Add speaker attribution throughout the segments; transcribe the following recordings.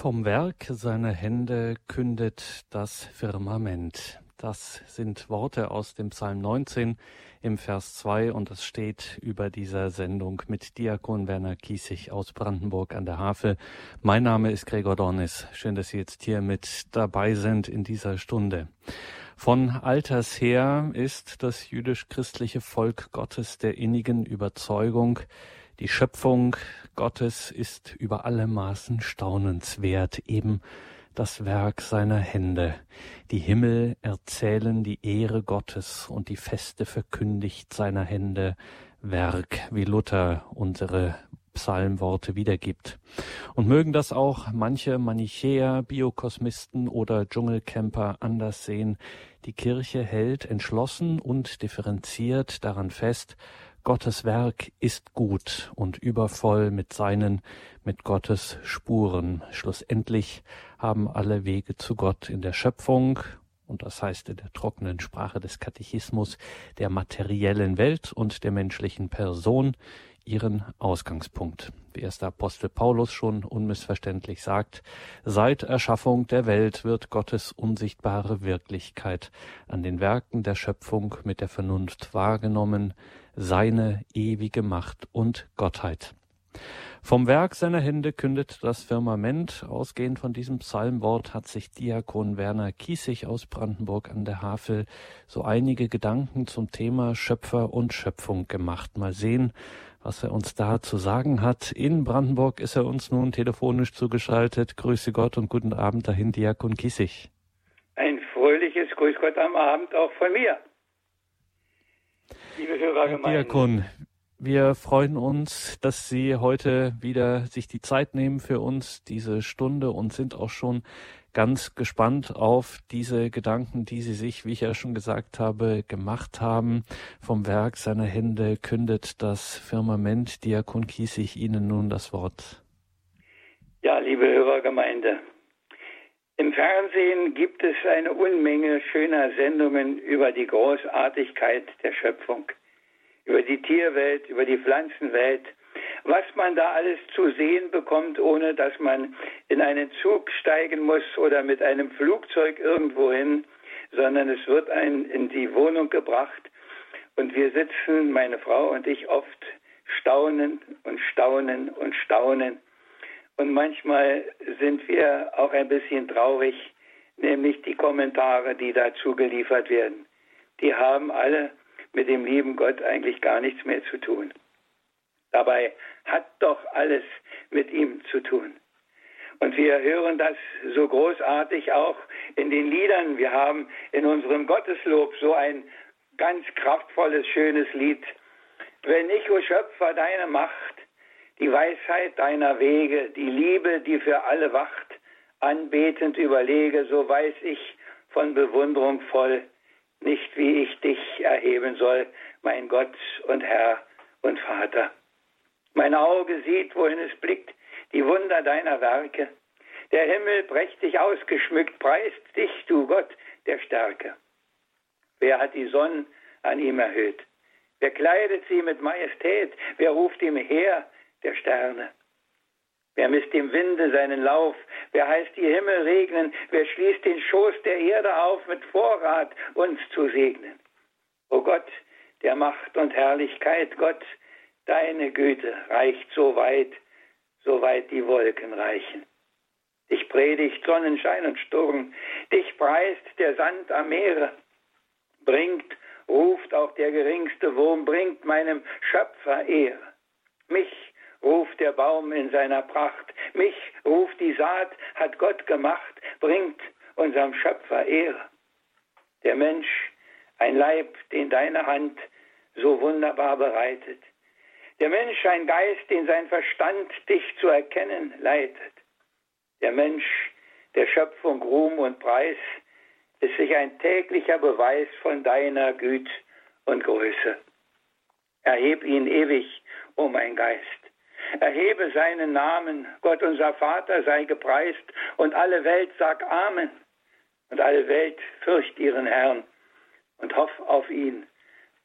Speaker 1: Vom Werk seiner Hände kündet das Firmament. Das sind Worte aus dem Psalm 19 im Vers 2 und es steht über dieser Sendung mit Diakon Werner Kiesig aus Brandenburg an der Havel. Mein Name ist Gregor Dornis. Schön, dass Sie jetzt hier mit dabei sind in dieser Stunde. Von alters her ist das jüdisch-christliche Volk Gottes der innigen Überzeugung, die Schöpfung Gottes ist über alle Maßen staunenswert, eben das Werk seiner Hände. Die Himmel erzählen die Ehre Gottes und die Feste verkündigt seiner Hände Werk, wie Luther unsere Psalmworte wiedergibt. Und mögen das auch manche Manichäer, Biokosmisten oder Dschungelcamper anders sehen. Die Kirche hält entschlossen und differenziert daran fest, Gottes Werk ist gut und übervoll mit seinen, mit Gottes Spuren. Schlussendlich haben alle Wege zu Gott in der Schöpfung, und das heißt in der trockenen Sprache des Katechismus, der materiellen Welt und der menschlichen Person ihren Ausgangspunkt. Wie erst der Apostel Paulus schon unmissverständlich sagt, seit Erschaffung der Welt wird Gottes unsichtbare Wirklichkeit an den Werken der Schöpfung mit der Vernunft wahrgenommen, seine ewige Macht und Gottheit. Vom Werk seiner Hände kündet das Firmament. Ausgehend von diesem Psalmwort hat sich Diakon Werner Kiesig aus Brandenburg an der Havel so einige Gedanken zum Thema Schöpfer und Schöpfung gemacht. Mal sehen, was er uns da zu sagen hat. In Brandenburg ist er uns nun telefonisch zugeschaltet. Grüße Gott und guten Abend dahin, Diakon Kiesig.
Speaker 2: Ein fröhliches Grüß Gott am Abend auch von mir
Speaker 1: liebe Hörergemeinde. Herr Diakon, wir freuen uns, dass Sie heute wieder sich die Zeit nehmen für uns, diese Stunde, und sind auch schon ganz gespannt auf diese Gedanken, die Sie sich, wie ich ja schon gesagt habe, gemacht haben. Vom Werk seiner Hände kündet das Firmament. Diakon Kiesig Ihnen nun das Wort.
Speaker 2: Ja, liebe Hörergemeinde, im Fernsehen gibt es eine Unmenge schöner Sendungen über die Großartigkeit der Schöpfung, über die Tierwelt, über die Pflanzenwelt, was man da alles zu sehen bekommt, ohne dass man in einen Zug steigen muss oder mit einem Flugzeug irgendwohin, sondern es wird einem in die Wohnung gebracht. Und wir sitzen, meine Frau und ich, oft staunen und staunen und staunen und manchmal sind wir auch ein bisschen traurig, nämlich die Kommentare, die dazu geliefert werden. Die haben alle mit dem lieben Gott eigentlich gar nichts mehr zu tun. Dabei hat doch alles mit ihm zu tun. Und wir hören das so großartig auch in den Liedern. Wir haben in unserem Gotteslob so ein ganz kraftvolles, schönes Lied. Wenn ich, o Schöpfer, deine Macht die Weisheit deiner Wege, die Liebe, die für alle wacht, anbetend überlege, so weiß ich von Bewunderung voll, nicht wie ich dich erheben soll, mein Gott und Herr und Vater. Mein Auge sieht, wohin es blickt, die Wunder deiner Werke. Der Himmel prächtig ausgeschmückt, preist dich, du Gott der Stärke. Wer hat die Sonne an ihm erhöht? Wer kleidet sie mit Majestät? Wer ruft ihm her? Der Sterne. Wer misst dem Winde seinen Lauf? Wer heißt die Himmel regnen? Wer schließt den Schoß der Erde auf, mit Vorrat uns zu segnen? O Gott, der Macht und Herrlichkeit, Gott, deine Güte reicht so weit, so weit die Wolken reichen. Dich predigt Sonnenschein und Sturm, dich preist der Sand am Meere, bringt, ruft auch der geringste Wurm, bringt meinem Schöpfer Ehre. Mich ruft der Baum in seiner Pracht. Mich ruft die Saat, hat Gott gemacht, bringt unserem Schöpfer Ehre. Der Mensch, ein Leib, den deine Hand so wunderbar bereitet. Der Mensch, ein Geist, den sein Verstand dich zu erkennen leitet. Der Mensch, der Schöpfung Ruhm und Preis, ist sich ein täglicher Beweis von deiner Güte und Größe. Erheb ihn ewig, o oh mein Geist. Erhebe seinen Namen. Gott unser Vater sei gepreist und alle Welt sag Amen. Und alle Welt fürcht ihren Herrn und hoff auf ihn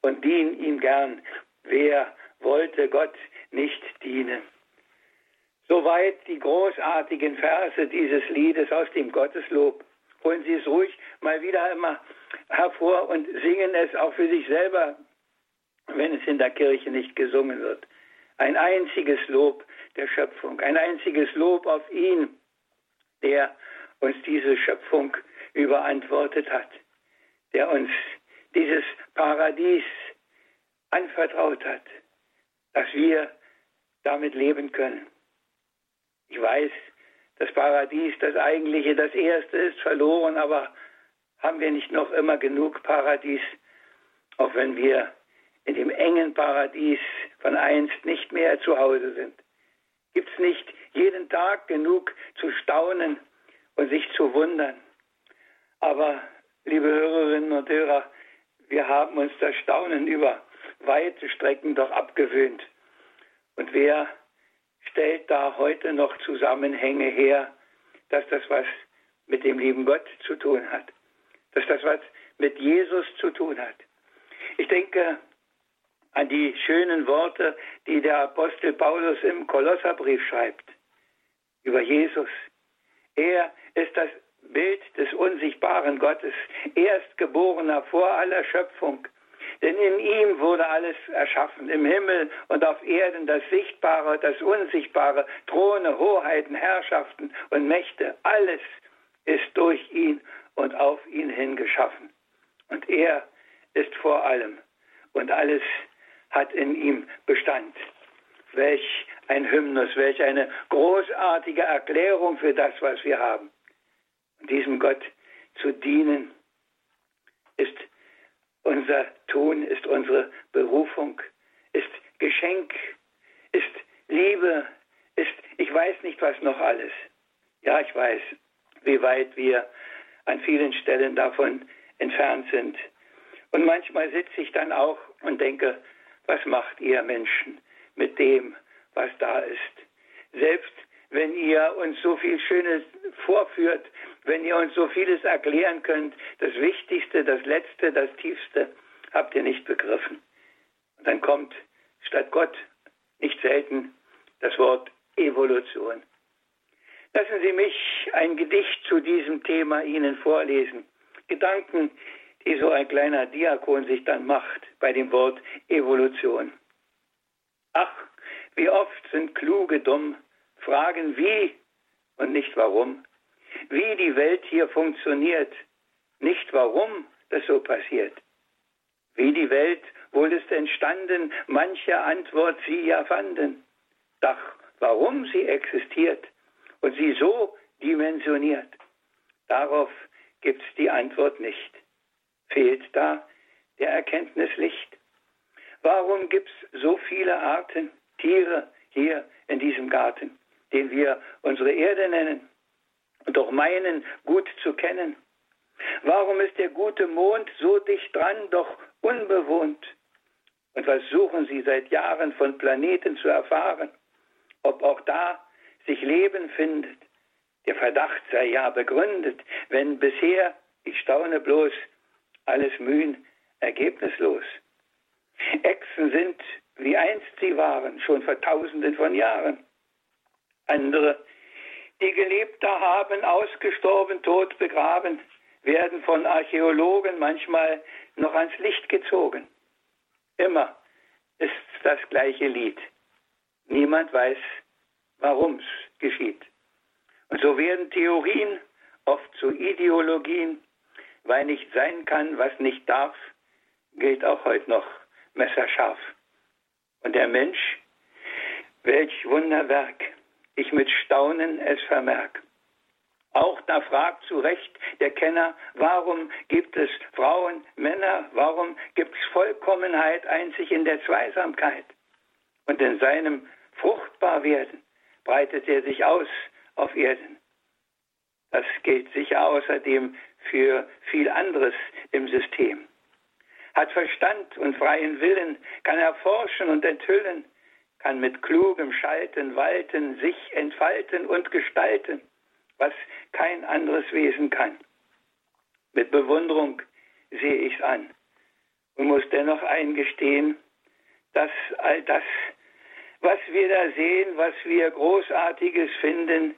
Speaker 2: und dien ihm gern. Wer wollte Gott nicht dienen? Soweit die großartigen Verse dieses Liedes aus dem Gotteslob. Holen Sie es ruhig mal wieder immer hervor und singen es auch für sich selber, wenn es in der Kirche nicht gesungen wird. Ein einziges Lob der Schöpfung, ein einziges Lob auf ihn, der uns diese Schöpfung überantwortet hat, der uns dieses Paradies anvertraut hat, dass wir damit leben können. Ich weiß, das Paradies, das eigentliche, das erste ist verloren, aber haben wir nicht noch immer genug Paradies, auch wenn wir in dem engen Paradies von einst nicht mehr zu Hause sind? Gibt es nicht jeden Tag genug zu staunen und sich zu wundern? Aber, liebe Hörerinnen und Hörer, wir haben uns das Staunen über weite Strecken doch abgewöhnt. Und wer stellt da heute noch Zusammenhänge her, dass das was mit dem lieben Gott zu tun hat, dass das was mit Jesus zu tun hat. Ich denke an die schönen Worte, die der Apostel Paulus im Kolosserbrief schreibt über Jesus. Er ist das Bild des unsichtbaren Gottes, Erstgeborener vor aller Schöpfung. Denn in ihm wurde alles erschaffen, im Himmel und auf Erden, das Sichtbare, das Unsichtbare, Throne, Hoheiten, Herrschaften und Mächte, alles ist durch ihn und auf ihn hin geschaffen. Und er ist vor allem und alles hat in ihm Bestand. Welch ein Hymnus, welch eine großartige Erklärung für das, was wir haben. Und diesem Gott zu dienen, ist unser Tun, ist unsere Berufung, ist Geschenk, ist Liebe, ist, ich weiß nicht was noch alles. Ja, ich weiß, wie weit wir an vielen Stellen davon entfernt sind. Und manchmal sitze ich dann auch und denke, was macht ihr Menschen mit dem, was da ist? Selbst wenn ihr uns so viel Schönes vorführt, wenn ihr uns so vieles erklären könnt, das Wichtigste, das Letzte, das Tiefste habt ihr nicht begriffen. Und dann kommt statt Gott nicht selten das Wort Evolution. Lassen Sie mich ein Gedicht zu diesem Thema Ihnen vorlesen. Gedanken, so ein kleiner Diakon sich dann macht bei dem Wort Evolution. Ach, wie oft sind Kluge dumm, fragen wie und nicht warum wie die Welt hier funktioniert, nicht warum das so passiert. Wie die Welt wohl ist entstanden, manche Antwort sie ja fanden. Doch warum sie existiert und sie so dimensioniert, darauf gibt's die Antwort nicht. Fehlt da der Erkenntnislicht? Warum gibt's so viele Arten Tiere hier in diesem Garten, den wir unsere Erde nennen? und doch meinen, gut zu kennen? Warum ist der gute Mond so dicht dran, doch unbewohnt? Und was suchen Sie seit Jahren von Planeten zu erfahren? Ob auch da sich Leben findet? Der Verdacht sei ja begründet, wenn bisher, ich staune bloß, alles Mühen ergebnislos. Echsen sind, wie einst sie waren, schon vor tausenden von Jahren. Andere die Geliebter haben, ausgestorben, tot begraben, werden von Archäologen manchmal noch ans Licht gezogen. Immer ist das gleiche Lied. Niemand weiß, warum es geschieht. Und so werden Theorien oft zu Ideologien, weil nicht sein kann, was nicht darf, gilt auch heute noch messerscharf. Und der Mensch, welch Wunderwerk, ich mit Staunen es vermerk. Auch da fragt zu Recht der Kenner, warum gibt es Frauen, Männer, warum gibt es Vollkommenheit einzig in der Zweisamkeit? Und in seinem Fruchtbarwerden breitet er sich aus auf Erden. Das gilt sicher außerdem für viel anderes im System. Hat Verstand und freien Willen, kann erforschen und enthüllen, kann mit klugem Schalten, Walten, sich entfalten und gestalten, was kein anderes Wesen kann. Mit Bewunderung sehe ich's an und muss dennoch eingestehen, dass all das, was wir da sehen, was wir Großartiges finden,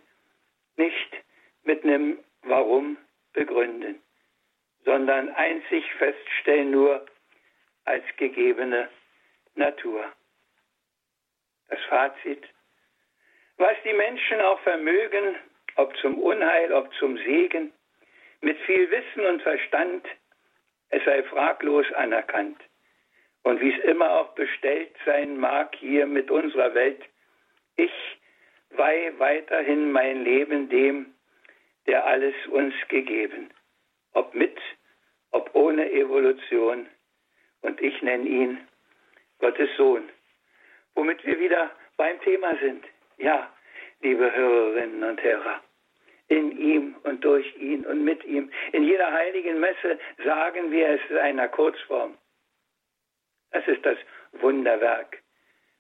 Speaker 2: nicht mit einem Warum begründen, sondern einzig feststellen nur als gegebene Natur. Das Fazit. Was die Menschen auch vermögen, ob zum Unheil, ob zum Segen, mit viel Wissen und Verstand, es sei fraglos anerkannt. Und wie es immer auch bestellt sein mag hier mit unserer Welt, ich weihe weiterhin mein Leben dem, der alles uns gegeben, ob mit, ob ohne Evolution. Und ich nenne ihn Gottes Sohn. Womit wir wieder beim Thema sind. Ja, liebe Hörerinnen und Hörer in ihm und durch ihn und mit ihm. In jeder heiligen Messe sagen wir es in einer Kurzform. Das ist das Wunderwerk.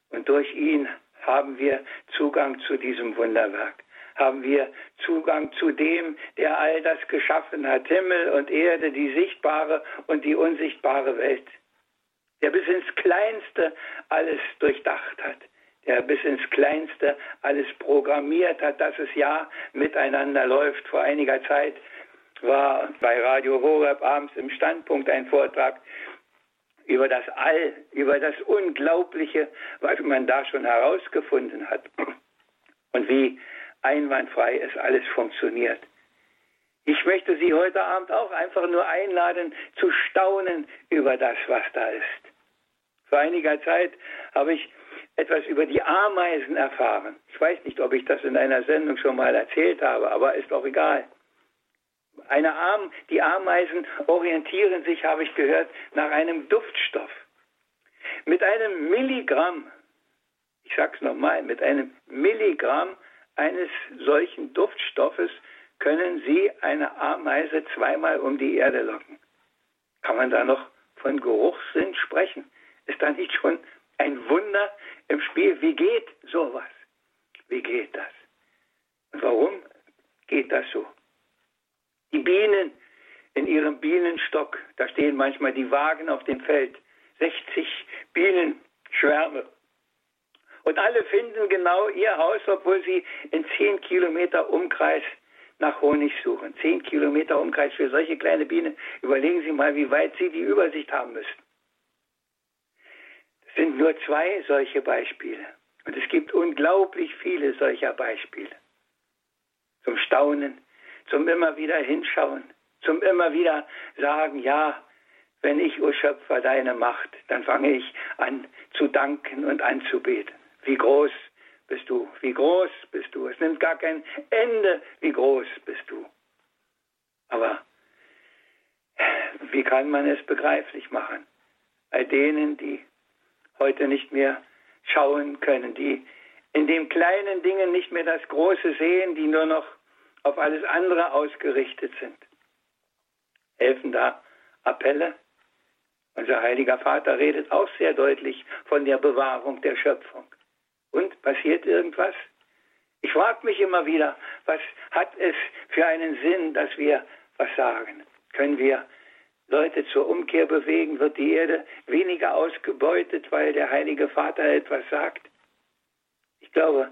Speaker 2: Und durch ihn haben wir Zugang zu diesem Wunderwerk. Haben wir Zugang zu dem, der all das geschaffen hat, Himmel und Erde, die sichtbare und die unsichtbare Welt. Der bis ins Kleinste alles durchdacht hat der bis ins Kleinste alles programmiert hat, dass es ja miteinander läuft. Vor einiger Zeit war bei Radio Horeb abends im Standpunkt ein Vortrag über das All, über das Unglaubliche, was man da schon herausgefunden hat und wie einwandfrei es alles funktioniert. Ich möchte Sie heute Abend auch einfach nur einladen, zu staunen über das, was da ist. Vor einiger Zeit habe ich etwas über die Ameisen erfahren. Ich weiß nicht, ob ich das in einer Sendung schon mal erzählt habe, aber ist auch egal. Eine Arm, die Ameisen orientieren sich, habe ich gehört, nach einem Duftstoff. Mit einem Milligramm, ich sage es nochmal, mit einem Milligramm eines solchen Duftstoffes können Sie eine Ameise zweimal um die Erde locken. Kann man da noch von Geruchssinn sprechen? Ist da nicht schon ein Wunder im Spiel. Wie geht sowas? Wie geht das? Und warum geht das so? Die Bienen in ihrem Bienenstock, da stehen manchmal die Wagen auf dem Feld, 60 Bienenschwärme. Und alle finden genau ihr Haus, obwohl sie in 10 Kilometer Umkreis nach Honig suchen. 10 Kilometer Umkreis für solche kleine Bienen. Überlegen Sie mal, wie weit Sie die Übersicht haben müssen sind nur zwei solche Beispiele. Und es gibt unglaublich viele solcher Beispiele. Zum Staunen, zum immer wieder hinschauen, zum immer wieder sagen, ja, wenn ich, o Schöpfer, deine Macht, dann fange ich an zu danken und anzubeten. Wie groß bist du, wie groß bist du. Es nimmt gar kein Ende, wie groß bist du. Aber wie kann man es begreiflich machen? All denen, die heute nicht mehr schauen können, die in den kleinen Dingen nicht mehr das Große sehen, die nur noch auf alles andere ausgerichtet sind. Helfen da Appelle? Unser heiliger Vater redet auch sehr deutlich von der Bewahrung der Schöpfung. Und passiert irgendwas? Ich frage mich immer wieder, was hat es für einen Sinn, dass wir was sagen? Können wir Leute zur Umkehr bewegen, wird die Erde weniger ausgebeutet, weil der Heilige Vater etwas sagt? Ich glaube,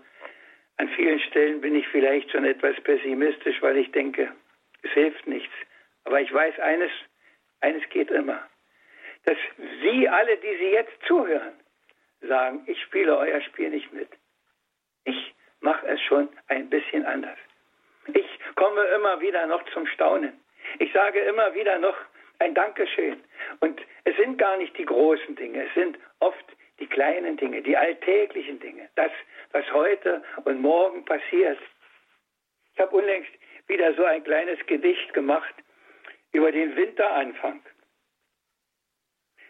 Speaker 2: an vielen Stellen bin ich vielleicht schon etwas pessimistisch, weil ich denke, es hilft nichts. Aber ich weiß eines, eines geht immer. Dass Sie alle, die Sie jetzt zuhören, sagen, ich spiele euer Spiel nicht mit. Ich mache es schon ein bisschen anders. Ich komme immer wieder noch zum Staunen. Ich sage immer wieder noch, ein Dankeschön. Und es sind gar nicht die großen Dinge, es sind oft die kleinen Dinge, die alltäglichen Dinge, das, was heute und morgen passiert. Ich habe unlängst wieder so ein kleines Gedicht gemacht über den Winteranfang.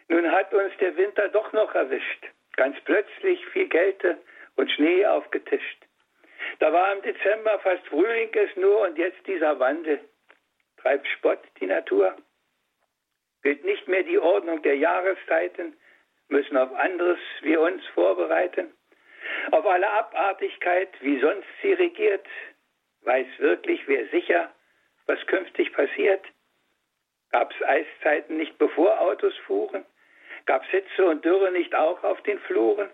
Speaker 2: Nun hat uns der Winter doch noch erwischt. Ganz plötzlich viel Kälte und Schnee aufgetischt. Da war im Dezember fast Frühling es nur und jetzt dieser Wandel. Treibt Spott die Natur gilt nicht mehr die Ordnung der Jahreszeiten, müssen auf anderes wir uns vorbereiten. Auf alle Abartigkeit, wie sonst sie regiert, weiß wirklich wer sicher, was künftig passiert. Gab's Eiszeiten nicht bevor Autos fuhren? Gab's Hitze und Dürre nicht auch auf den Fluren?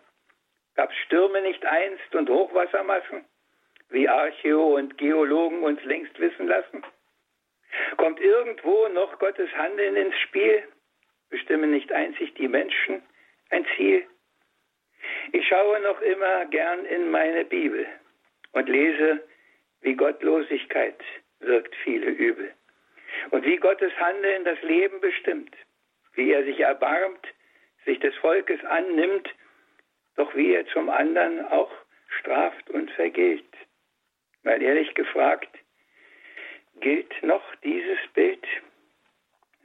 Speaker 2: Gab Stürme nicht einst und Hochwassermassen, wie Archäo und Geologen uns längst wissen lassen? Kommt irgendwo noch Gottes Handeln ins Spiel? Bestimmen nicht einzig die Menschen ein Ziel? Ich schaue noch immer gern in meine Bibel und lese, wie Gottlosigkeit wirkt viele Übel und wie Gottes Handeln das Leben bestimmt, wie er sich erbarmt, sich des Volkes annimmt, doch wie er zum anderen auch straft und vergilt. Weil ehrlich gefragt, gilt noch dieses Bild?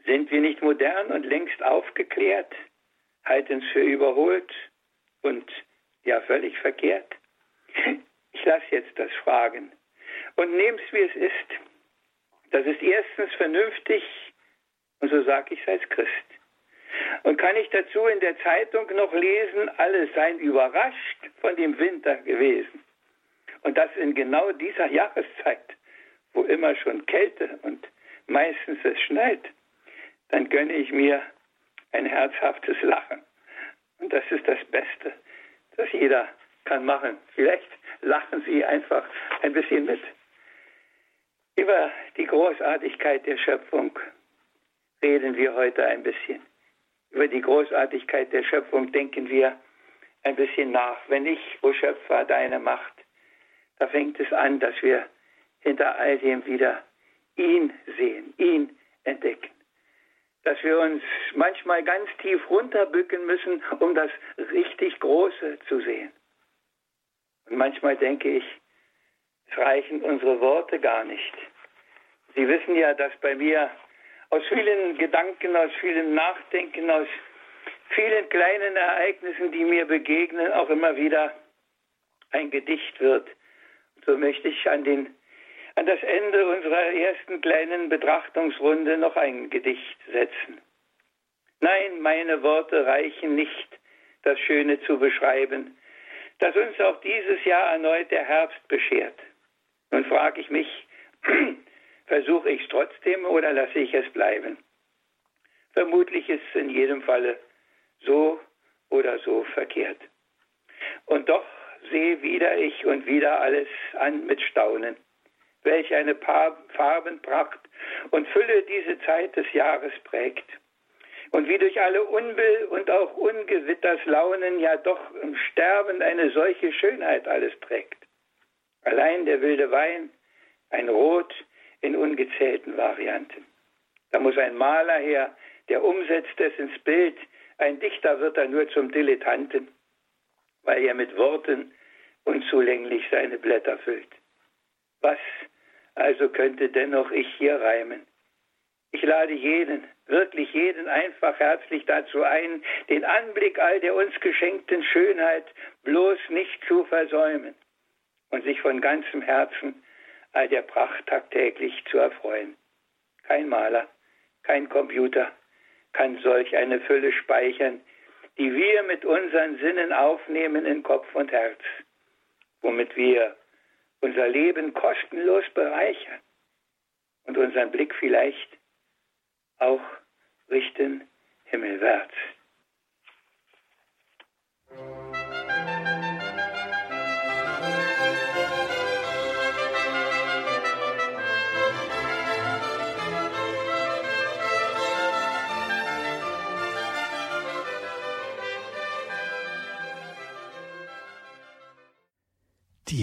Speaker 2: Sind wir nicht modern und längst aufgeklärt, halten es für überholt und ja völlig verkehrt? Ich lasse jetzt das Fragen und nehme es, wie es ist. Das ist erstens vernünftig und so sage ich es als Christ. Und kann ich dazu in der Zeitung noch lesen, alle seien überrascht von dem Winter gewesen. Und das in genau dieser Jahreszeit, wo immer schon Kälte und meistens es schneit, dann gönne ich mir ein herzhaftes Lachen. Und das ist das Beste, das jeder kann machen. Vielleicht lachen Sie einfach ein bisschen mit. Über die Großartigkeit der Schöpfung reden wir heute ein bisschen. Über die Großartigkeit der Schöpfung denken wir ein bisschen nach. Wenn ich, o Schöpfer, deine Macht, da fängt es an, dass wir hinter all dem wieder ihn sehen, ihn entdecken. Dass wir uns manchmal ganz tief runterbücken müssen, um das richtig Große zu sehen. Und manchmal denke ich, es reichen unsere Worte gar nicht. Sie wissen ja, dass bei mir aus vielen Gedanken, aus vielem Nachdenken, aus vielen kleinen Ereignissen, die mir begegnen, auch immer wieder ein Gedicht wird. So möchte ich an, den, an das Ende unserer ersten kleinen Betrachtungsrunde noch ein Gedicht setzen. Nein, meine Worte reichen nicht, das Schöne zu beschreiben, das uns auch dieses Jahr erneut der Herbst beschert. Nun frage ich mich, versuche ich es trotzdem oder lasse ich es bleiben? Vermutlich ist es in jedem Falle so oder so verkehrt. Und doch sehe wieder ich und wieder alles an mit Staunen. Welch eine Farbenpracht und Fülle diese Zeit des Jahres prägt und wie durch alle Unbill und auch Ungewitterslaunen ja doch im Sterben eine solche Schönheit alles trägt. Allein der wilde Wein, ein Rot in ungezählten Varianten. Da muss ein Maler her, der umsetzt es ins Bild, ein Dichter wird da nur zum Dilettanten, weil er mit Worten unzulänglich seine Blätter füllt. Was also könnte dennoch ich hier reimen? Ich lade jeden, wirklich jeden einfach herzlich dazu ein, den Anblick all der uns geschenkten Schönheit bloß nicht zu versäumen und sich von ganzem Herzen all der Pracht tagtäglich zu erfreuen. Kein Maler, kein Computer kann solch eine Fülle speichern, die wir mit unseren Sinnen aufnehmen in Kopf und Herz, womit wir unser Leben kostenlos bereichern und unseren Blick vielleicht auch richten himmelwärts.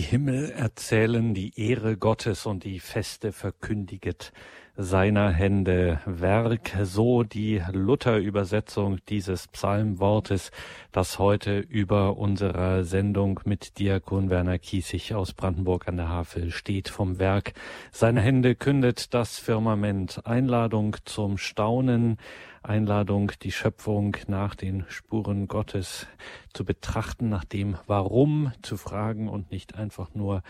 Speaker 1: Himmel erzählen die Ehre Gottes und die Feste verkündiget seiner Hände Werk, so die Luther-Übersetzung dieses Psalmwortes, das heute über unserer Sendung mit Diakon Werner Kiesig aus Brandenburg an der Havel steht. Vom Werk seiner Hände kündet das Firmament. Einladung zum Staunen, Einladung, die Schöpfung nach den Spuren Gottes zu betrachten, nach dem Warum zu fragen und nicht einfach nur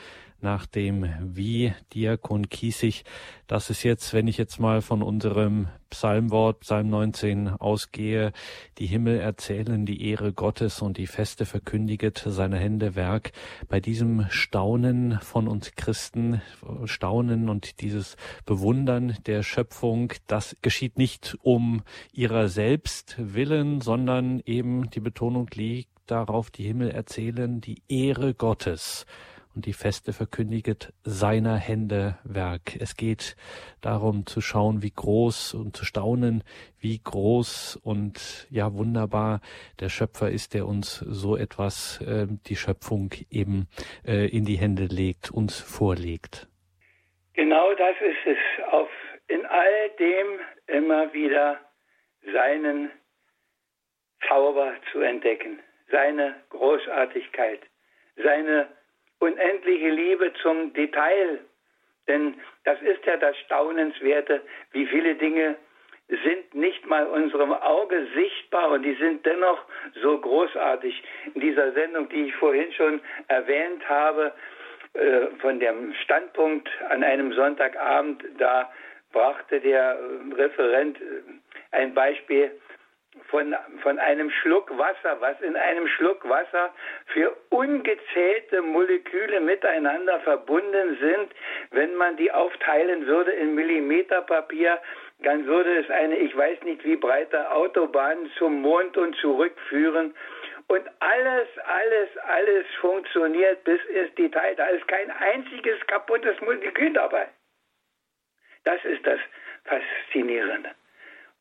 Speaker 1: nach dem Wie Diakon Kiesig. Das ist jetzt, wenn ich jetzt mal von unserem Psalmwort, Psalm 19 ausgehe, die Himmel erzählen die Ehre Gottes und die Feste verkündiget seine Hände Werk. Bei diesem Staunen von uns Christen, Staunen und dieses Bewundern der Schöpfung, das geschieht nicht um ihrer selbst willen, sondern eben die Betonung liegt darauf die Himmel erzählen die Ehre Gottes und die Feste verkündiget seiner Hände Werk. Es geht darum zu schauen, wie groß und zu staunen, wie groß und ja wunderbar der Schöpfer ist, der uns so etwas, äh, die Schöpfung eben äh, in die Hände legt, uns vorlegt.
Speaker 2: Genau das ist es, auf in all dem immer wieder seinen Zauber zu entdecken, seine Großartigkeit, seine unendliche Liebe zum Detail. Denn das ist ja das Staunenswerte, wie viele Dinge sind nicht mal unserem Auge sichtbar und die sind dennoch so großartig. In dieser Sendung, die ich vorhin schon erwähnt habe, äh, von dem Standpunkt an einem Sonntagabend, da brachte der Referent äh, ein Beispiel von, von einem Schluck Wasser, was in einem Schluck Wasser für ungezählte Moleküle miteinander verbunden sind. Wenn man die aufteilen würde in Millimeterpapier, dann würde es eine, ich weiß nicht wie breite Autobahn zum Mond und zurückführen. Und alles, alles, alles funktioniert bis ins Detail. Da ist kein einziges kaputtes Molekül dabei. Das ist das Faszinierende.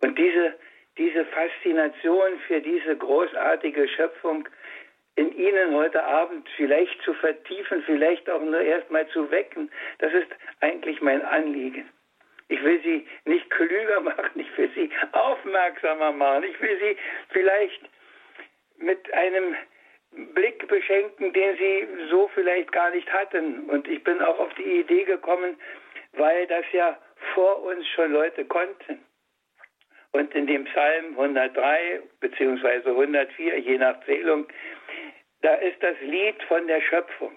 Speaker 2: Und diese, diese Faszination für diese großartige Schöpfung in Ihnen heute Abend vielleicht zu vertiefen, vielleicht auch nur erstmal zu wecken, das ist eigentlich mein Anliegen. Ich will Sie nicht klüger machen, ich will Sie aufmerksamer machen, ich will Sie vielleicht mit einem Blick beschenken, den Sie so vielleicht gar nicht hatten. Und ich bin auch auf die Idee gekommen, weil das ja vor uns schon Leute konnten. Und in dem Psalm 103 beziehungsweise 104, je nach Zählung, da ist das Lied von der Schöpfung.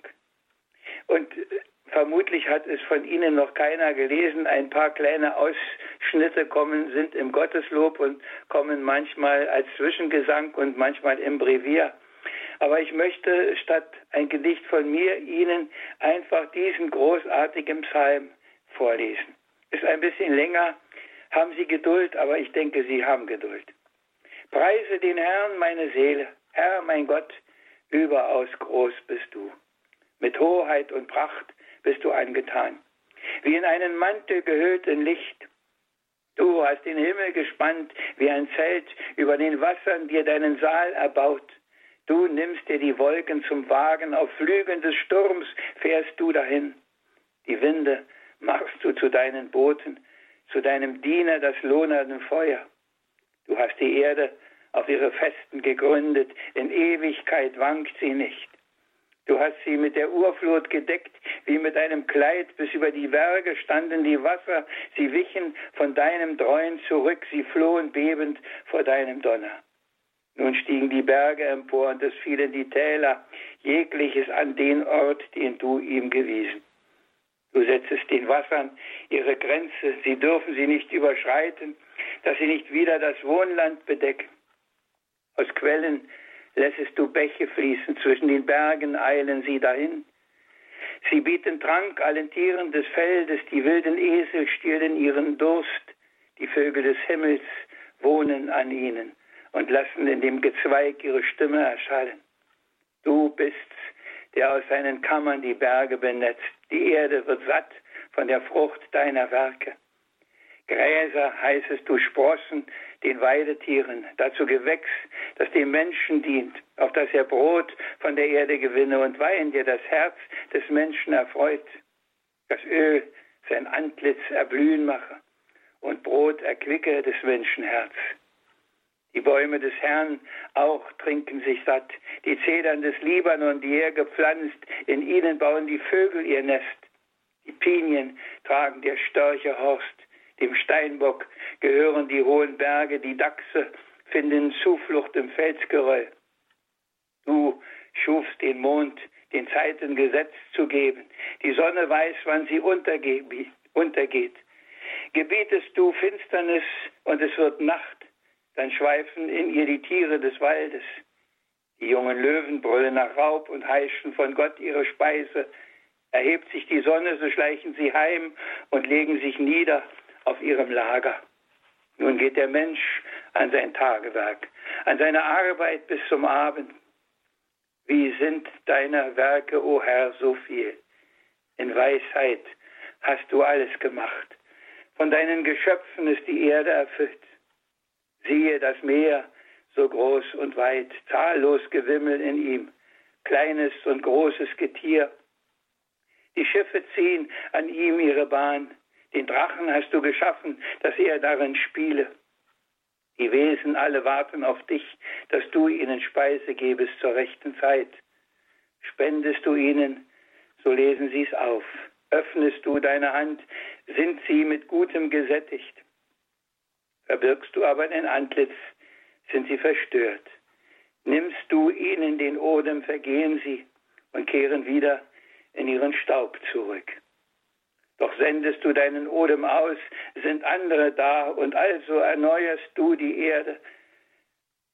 Speaker 2: Und vermutlich hat es von Ihnen noch keiner gelesen. Ein paar kleine Ausschnitte kommen, sind im Gotteslob und kommen manchmal als Zwischengesang und manchmal im Brevier. Aber ich möchte statt ein Gedicht von mir Ihnen einfach diesen großartigen Psalm vorlesen. Ist ein bisschen länger, haben Sie Geduld, aber ich denke, Sie haben Geduld. Preise den Herrn, meine Seele. Herr, mein Gott, überaus groß bist du. Mit Hoheit und Pracht bist du angetan. Wie in einen Mantel gehüllt in Licht. Du hast den Himmel gespannt wie ein Zelt, über den Wassern dir deinen Saal erbaut. Du nimmst dir die Wolken zum Wagen, auf Flügen des Sturms fährst du dahin. Die Winde machst du zu deinen Booten, zu deinem Diener das lohnende Feuer. Du hast die Erde auf ihre Festen gegründet, in Ewigkeit wankt sie nicht. Du hast sie mit der Urflut gedeckt, wie mit einem Kleid, bis über die Berge standen die Wasser, sie wichen von deinem Dreuen zurück, sie flohen bebend vor deinem Donner. Nun stiegen die Berge empor und es fielen die Täler, jegliches an den Ort, den du ihm gewiesen. Du setzest den Wassern ihre Grenze, sie dürfen sie nicht überschreiten, dass sie nicht wieder das Wohnland bedecken. Aus Quellen lässest du Bäche fließen, zwischen den Bergen eilen sie dahin. Sie bieten Trank allen Tieren des Feldes, die wilden Esel stillen ihren Durst, die Vögel des Himmels wohnen an ihnen und lassen in dem Gezweig ihre Stimme erschallen. Du bist's, der aus seinen Kammern die Berge benetzt. Die Erde wird satt von der Frucht deiner Werke. Gräser heißest du Sprossen den Weidetieren, dazu Gewächs, das dem Menschen dient, auf das er Brot von der Erde gewinne und Wein, der das Herz des Menschen erfreut, das Öl sein Antlitz erblühen mache und Brot erquicke des Menschen Herz. Die Bäume des Herrn auch trinken sich satt. Die Zedern des Libanon, die er gepflanzt, in ihnen bauen die Vögel ihr Nest. Die Pinien tragen der Störche Horst. Dem Steinbock gehören die hohen Berge, die Dachse finden Zuflucht im Felsgeröll. Du schufst den Mond, den Zeiten Gesetz zu geben. Die Sonne weiß, wann sie untergeht. Gebietest du Finsternis und es wird Nacht dann schweifen in ihr die Tiere des Waldes. Die jungen Löwen brüllen nach Raub und heischen von Gott ihre Speise. Erhebt sich die Sonne, so schleichen sie heim und legen sich nieder auf ihrem Lager. Nun geht der Mensch an sein Tagewerk, an seine Arbeit bis zum Abend. Wie sind deine Werke, o Herr, so viel? In Weisheit hast du alles gemacht. Von deinen Geschöpfen ist die Erde erfüllt. Siehe das Meer, so groß und weit, zahllos Gewimmel in ihm, kleines und großes Getier. Die Schiffe ziehen an ihm ihre Bahn. Den Drachen hast du geschaffen, dass er darin spiele. Die Wesen alle warten auf dich, dass du ihnen Speise gebest zur rechten Zeit. Spendest du ihnen, so lesen sie es auf. Öffnest du deine Hand, sind sie mit Gutem gesättigt. Verbirgst du aber den Antlitz, sind sie verstört. Nimmst du ihnen den Odem, vergehen sie und kehren wieder in ihren Staub zurück. Doch sendest du deinen Odem aus, sind andere da, und also erneuerst du die Erde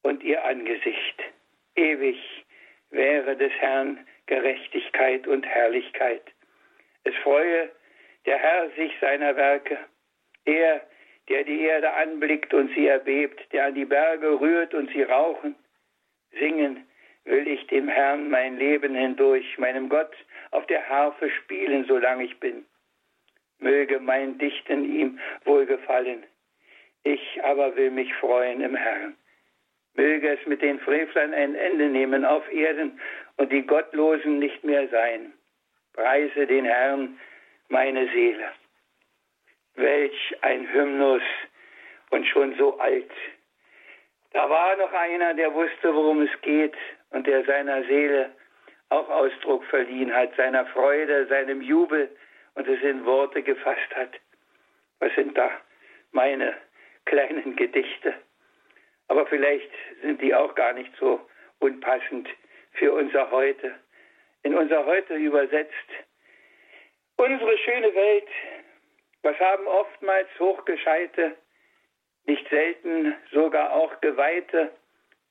Speaker 2: und ihr Angesicht. Ewig wäre des Herrn Gerechtigkeit und Herrlichkeit. Es freue der Herr sich seiner Werke. Er, der die Erde anblickt und sie erbebt, der an die Berge rührt und sie rauchen. Singen will ich dem Herrn mein Leben hindurch, meinem Gott auf der Harfe spielen, solange ich bin möge mein Dichten ihm wohlgefallen. Ich aber will mich freuen im Herrn. Möge es mit den Frevlern ein Ende nehmen auf Erden und die Gottlosen nicht mehr sein. Preise den Herrn, meine Seele. Welch ein Hymnus und schon so alt. Da war noch einer, der wusste, worum es geht und der seiner Seele auch Ausdruck verliehen hat, seiner Freude, seinem Jubel, und es in Worte gefasst hat. Was sind da meine kleinen Gedichte? Aber vielleicht sind die auch gar nicht so unpassend für unser Heute. In unser Heute übersetzt. Unsere schöne Welt, was haben oftmals Hochgescheite, nicht selten sogar auch Geweihte,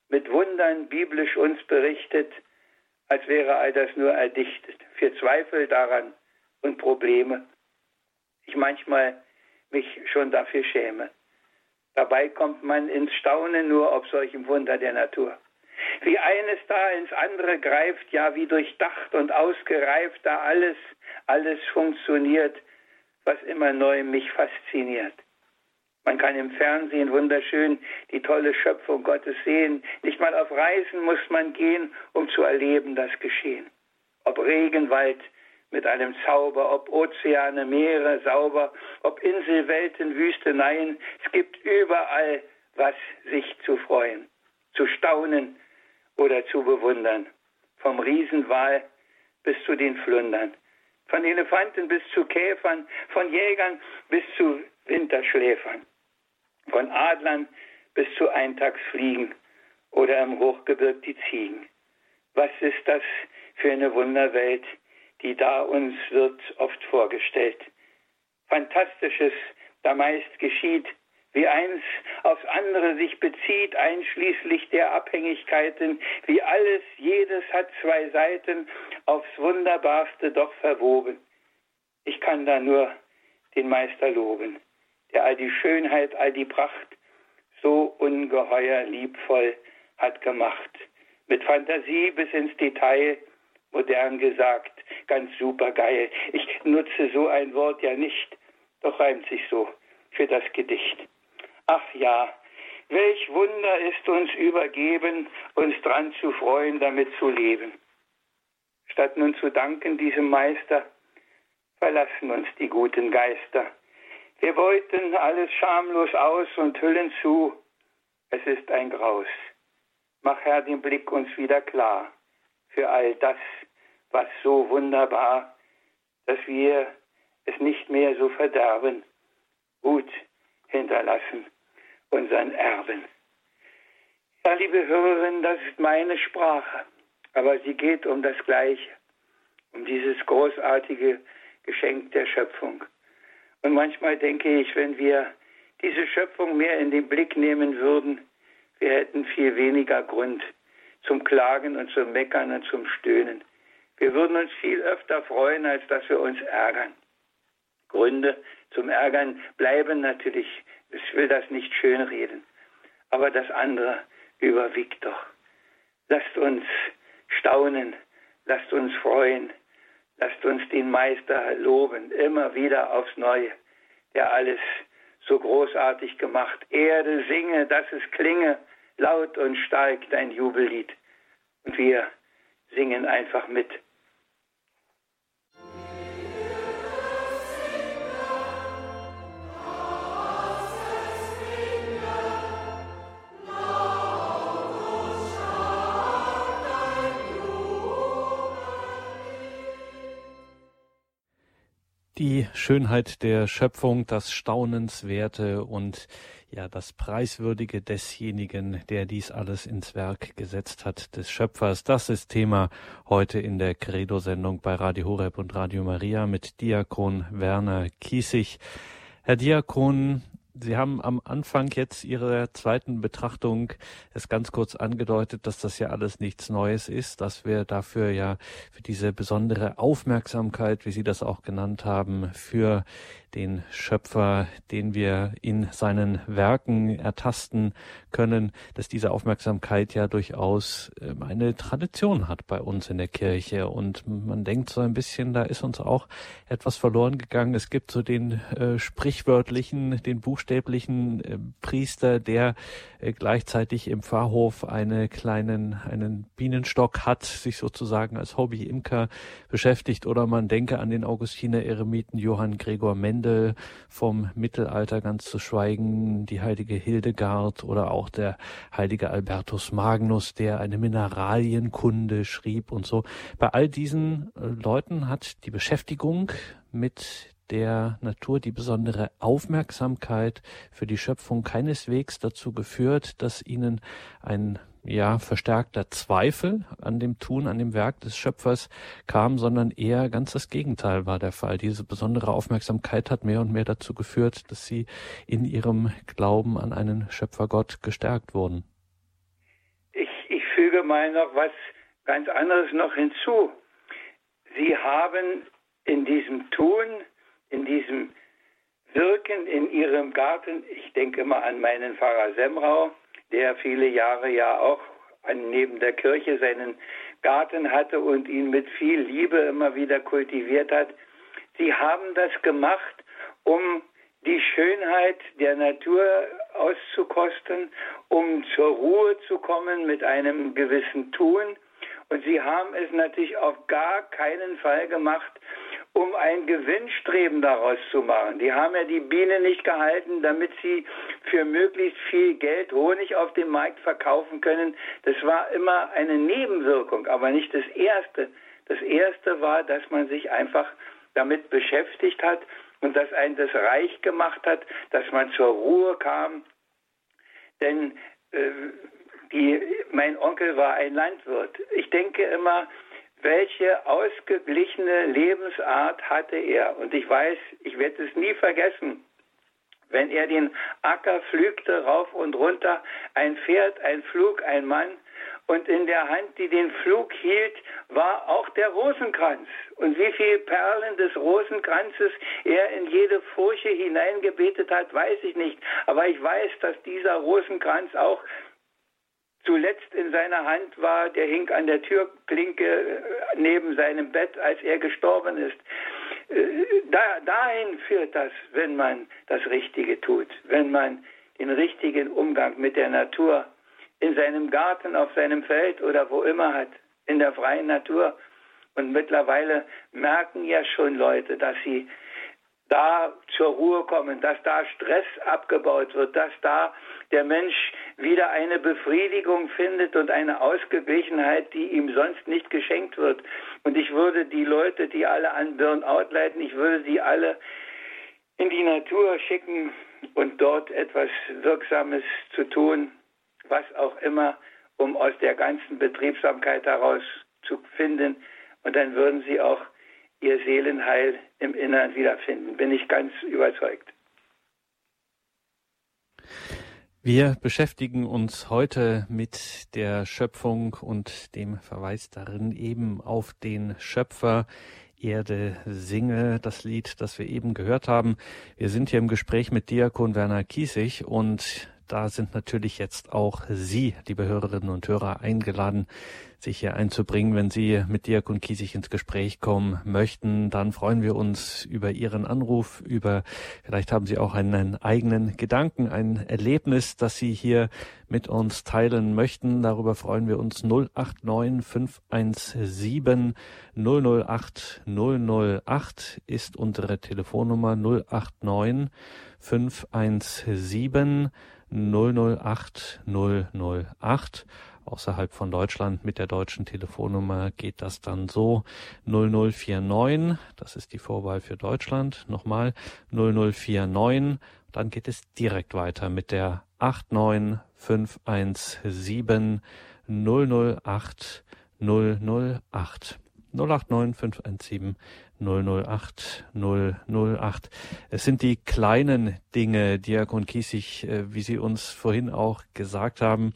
Speaker 2: mit Wundern biblisch uns berichtet, als wäre all das nur erdichtet. Wir Zweifel daran, und Probleme. Ich manchmal mich schon dafür schäme. Dabei kommt man ins Staunen nur auf solchem Wunder der Natur. Wie eines da ins andere greift, ja wie durchdacht und ausgereift da alles, alles funktioniert, was immer neu mich fasziniert. Man kann im Fernsehen wunderschön die tolle Schöpfung Gottes sehen. Nicht mal auf Reisen muss man gehen, um zu erleben das Geschehen. Ob Regenwald, mit einem Zauber, ob Ozeane, Meere sauber, ob Inselwelten, Wüsteneien, es gibt überall was sich zu freuen, zu staunen oder zu bewundern. Vom Riesenwal bis zu den Flundern, von Elefanten bis zu Käfern, von Jägern bis zu Winterschläfern, von Adlern bis zu Eintagsfliegen oder im Hochgebirg die Ziegen. Was ist das für eine Wunderwelt, die da uns wird oft vorgestellt. Fantastisches da meist geschieht, wie eins aufs andere sich bezieht, einschließlich der Abhängigkeiten, wie alles, jedes hat zwei Seiten, aufs Wunderbarste doch verwoben. Ich kann da nur den Meister loben, der all die Schönheit, all die Pracht so ungeheuer liebvoll hat gemacht. Mit Fantasie bis ins Detail, modern gesagt, ganz super geil. Ich nutze so ein Wort ja nicht, doch reimt sich so für das Gedicht. Ach ja, welch Wunder ist uns übergeben, uns dran zu freuen, damit zu leben. Statt nun zu danken diesem Meister, verlassen uns die guten Geister. Wir beuten alles schamlos aus und hüllen zu, es ist ein Graus. Mach Herr den Blick uns wieder klar für all das, was so wunderbar, dass wir es nicht mehr so verderben, gut hinterlassen, unseren Erben. Ja, liebe Hörerinnen, das ist meine Sprache, aber sie geht um das Gleiche, um dieses großartige Geschenk der Schöpfung. Und manchmal denke ich, wenn wir diese Schöpfung mehr in den Blick nehmen würden, wir hätten viel weniger Grund zum Klagen und zum Meckern und zum Stöhnen. Wir würden uns viel öfter freuen, als dass wir uns ärgern. Gründe zum Ärgern bleiben natürlich. Ich will das nicht schönreden. Aber das andere überwiegt doch. Lasst uns staunen, lasst uns freuen, lasst uns den Meister loben, immer wieder aufs Neue, der alles so großartig gemacht. Erde singe, dass es klinge, laut und stark dein Jubellied. Und wir singen einfach mit.
Speaker 1: Die Schönheit der Schöpfung, das Staunenswerte und ja, das Preiswürdige desjenigen, der dies alles ins Werk gesetzt hat, des Schöpfers. Das ist Thema heute in der Credo-Sendung bei Radio Horeb und Radio Maria mit Diakon Werner Kiesig. Herr Diakon, Sie haben am Anfang jetzt Ihrer zweiten Betrachtung es ganz kurz angedeutet, dass das ja alles nichts Neues ist, dass wir dafür ja für diese besondere Aufmerksamkeit, wie Sie das auch genannt haben, für den Schöpfer, den wir in seinen Werken ertasten können, dass diese Aufmerksamkeit ja durchaus ähm, eine Tradition hat bei uns in der Kirche. Und man denkt so ein bisschen, da ist uns auch etwas verloren gegangen. Es gibt so den äh, sprichwörtlichen, den buchstäblichen äh, Priester, der äh, gleichzeitig im Pfarrhof eine kleinen, einen Bienenstock hat, sich sozusagen als Hobby-Imker beschäftigt. Oder man denke an den Augustiner Eremiten Johann Gregor Mendes, Legende vom Mittelalter ganz zu schweigen, die heilige Hildegard oder auch der heilige Albertus Magnus, der eine Mineralienkunde schrieb und so. Bei all diesen äh, Leuten hat die Beschäftigung mit der Natur die besondere Aufmerksamkeit für die Schöpfung keineswegs dazu geführt, dass ihnen ein ja, verstärkter Zweifel an dem Tun, an dem Werk des Schöpfers kam, sondern eher ganz das Gegenteil war der Fall. Diese besondere Aufmerksamkeit hat mehr und mehr dazu geführt, dass sie in ihrem Glauben an einen Schöpfergott gestärkt wurden.
Speaker 2: Ich, ich füge mal noch was ganz anderes noch hinzu. Sie haben in diesem Tun, in diesem Wirken in ihrem Garten, ich denke mal an meinen Pfarrer Semrau, der viele Jahre ja auch neben der Kirche seinen Garten hatte und ihn mit viel Liebe immer wieder kultiviert hat. Sie haben das gemacht, um die Schönheit der Natur auszukosten, um zur Ruhe zu kommen mit einem gewissen Tun. Und sie haben es natürlich auf gar keinen Fall gemacht, um ein Gewinnstreben daraus zu machen. Die haben ja die Biene nicht gehalten, damit sie für möglichst viel Geld Honig auf dem Markt verkaufen können. Das war immer eine Nebenwirkung, aber nicht das Erste. Das Erste war, dass man sich einfach damit beschäftigt hat und dass einen das reich gemacht hat, dass man zur Ruhe kam. Denn äh, die, mein Onkel war ein Landwirt. Ich denke immer, welche ausgeglichene Lebensart hatte er. Und ich weiß, ich werde es nie vergessen, wenn er den Acker pflügte rauf und runter, ein Pferd, ein Flug, ein Mann, und in der Hand, die den Flug hielt, war auch der Rosenkranz. Und wie viele Perlen des Rosenkranzes er in jede Furche hineingebetet hat, weiß ich nicht. Aber ich weiß, dass dieser Rosenkranz auch zuletzt in seiner Hand war, der hing an der Türklinke äh, neben seinem Bett, als er gestorben ist. Äh, da, dahin führt das, wenn man das Richtige tut, wenn man den richtigen Umgang mit der Natur in seinem Garten, auf seinem Feld oder wo immer hat, in der freien Natur. Und mittlerweile merken ja schon Leute, dass sie da zur Ruhe kommen, dass da Stress abgebaut wird, dass da der Mensch wieder eine Befriedigung findet und eine Ausgeglichenheit, die ihm sonst nicht geschenkt wird. Und ich würde die Leute, die alle an Burnout leiden, ich würde sie alle in die Natur schicken und dort etwas Wirksames zu tun, was auch immer, um aus der ganzen Betriebsamkeit heraus zu finden. Und dann würden sie auch ihr Seelenheil im Innern wiederfinden, bin ich ganz überzeugt.
Speaker 1: Wir beschäftigen uns heute mit der Schöpfung und dem Verweis darin eben auf den Schöpfer. Erde singe, das Lied, das wir eben gehört haben. Wir sind hier im Gespräch mit Diakon Werner Kiesig und da sind natürlich jetzt auch Sie, liebe Hörerinnen und Hörer, eingeladen, sich hier einzubringen. Wenn Sie mit Diakon Kiesig ins Gespräch kommen möchten, dann freuen wir uns über Ihren Anruf, über vielleicht haben Sie auch einen eigenen Gedanken, ein Erlebnis, das Sie hier mit uns teilen möchten. Darüber freuen wir uns 089 517 008 008 ist unsere Telefonnummer 089 517 008 008. Außerhalb von Deutschland mit der deutschen Telefonnummer geht das dann so 0049, das ist die Vorwahl für Deutschland, nochmal 0049, dann geht es direkt weiter mit der 89517 008 008. 089 517 008 008. Es sind die kleinen Dinge, Diakon Kiesig, äh, wie Sie uns vorhin auch gesagt haben.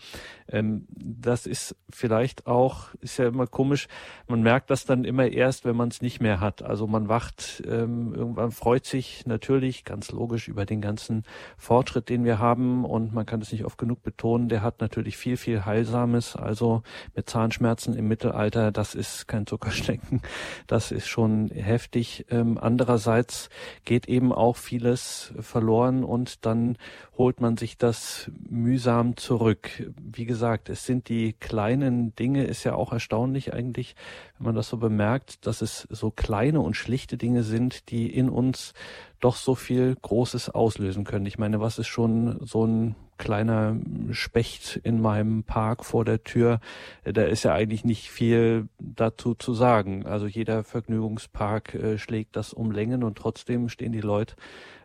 Speaker 1: Ähm, das ist vielleicht auch, ist ja immer komisch, man merkt das dann immer erst, wenn man es nicht mehr hat. Also man wacht, ähm, irgendwann freut sich natürlich ganz logisch über den ganzen Fortschritt, den wir haben und man kann es nicht oft genug betonen, der hat natürlich viel, viel Heilsames. Also mit Zahnschmerzen im Mittelalter, das ist kein Zuckerschnecken, das ist schon heftig. Ähm, andererseits geht eben auch vieles verloren und dann holt man sich das mühsam zurück. Wie gesagt, es sind die kleinen Dinge, ist ja auch erstaunlich eigentlich, wenn man das so bemerkt, dass es so kleine und schlichte Dinge sind, die in uns doch so viel Großes auslösen können. Ich meine, was ist schon so ein kleiner Specht in meinem Park vor der Tür? Da ist ja eigentlich nicht viel dazu zu sagen. Also jeder Vergnügungspark äh, schlägt das um Längen und trotzdem stehen die Leute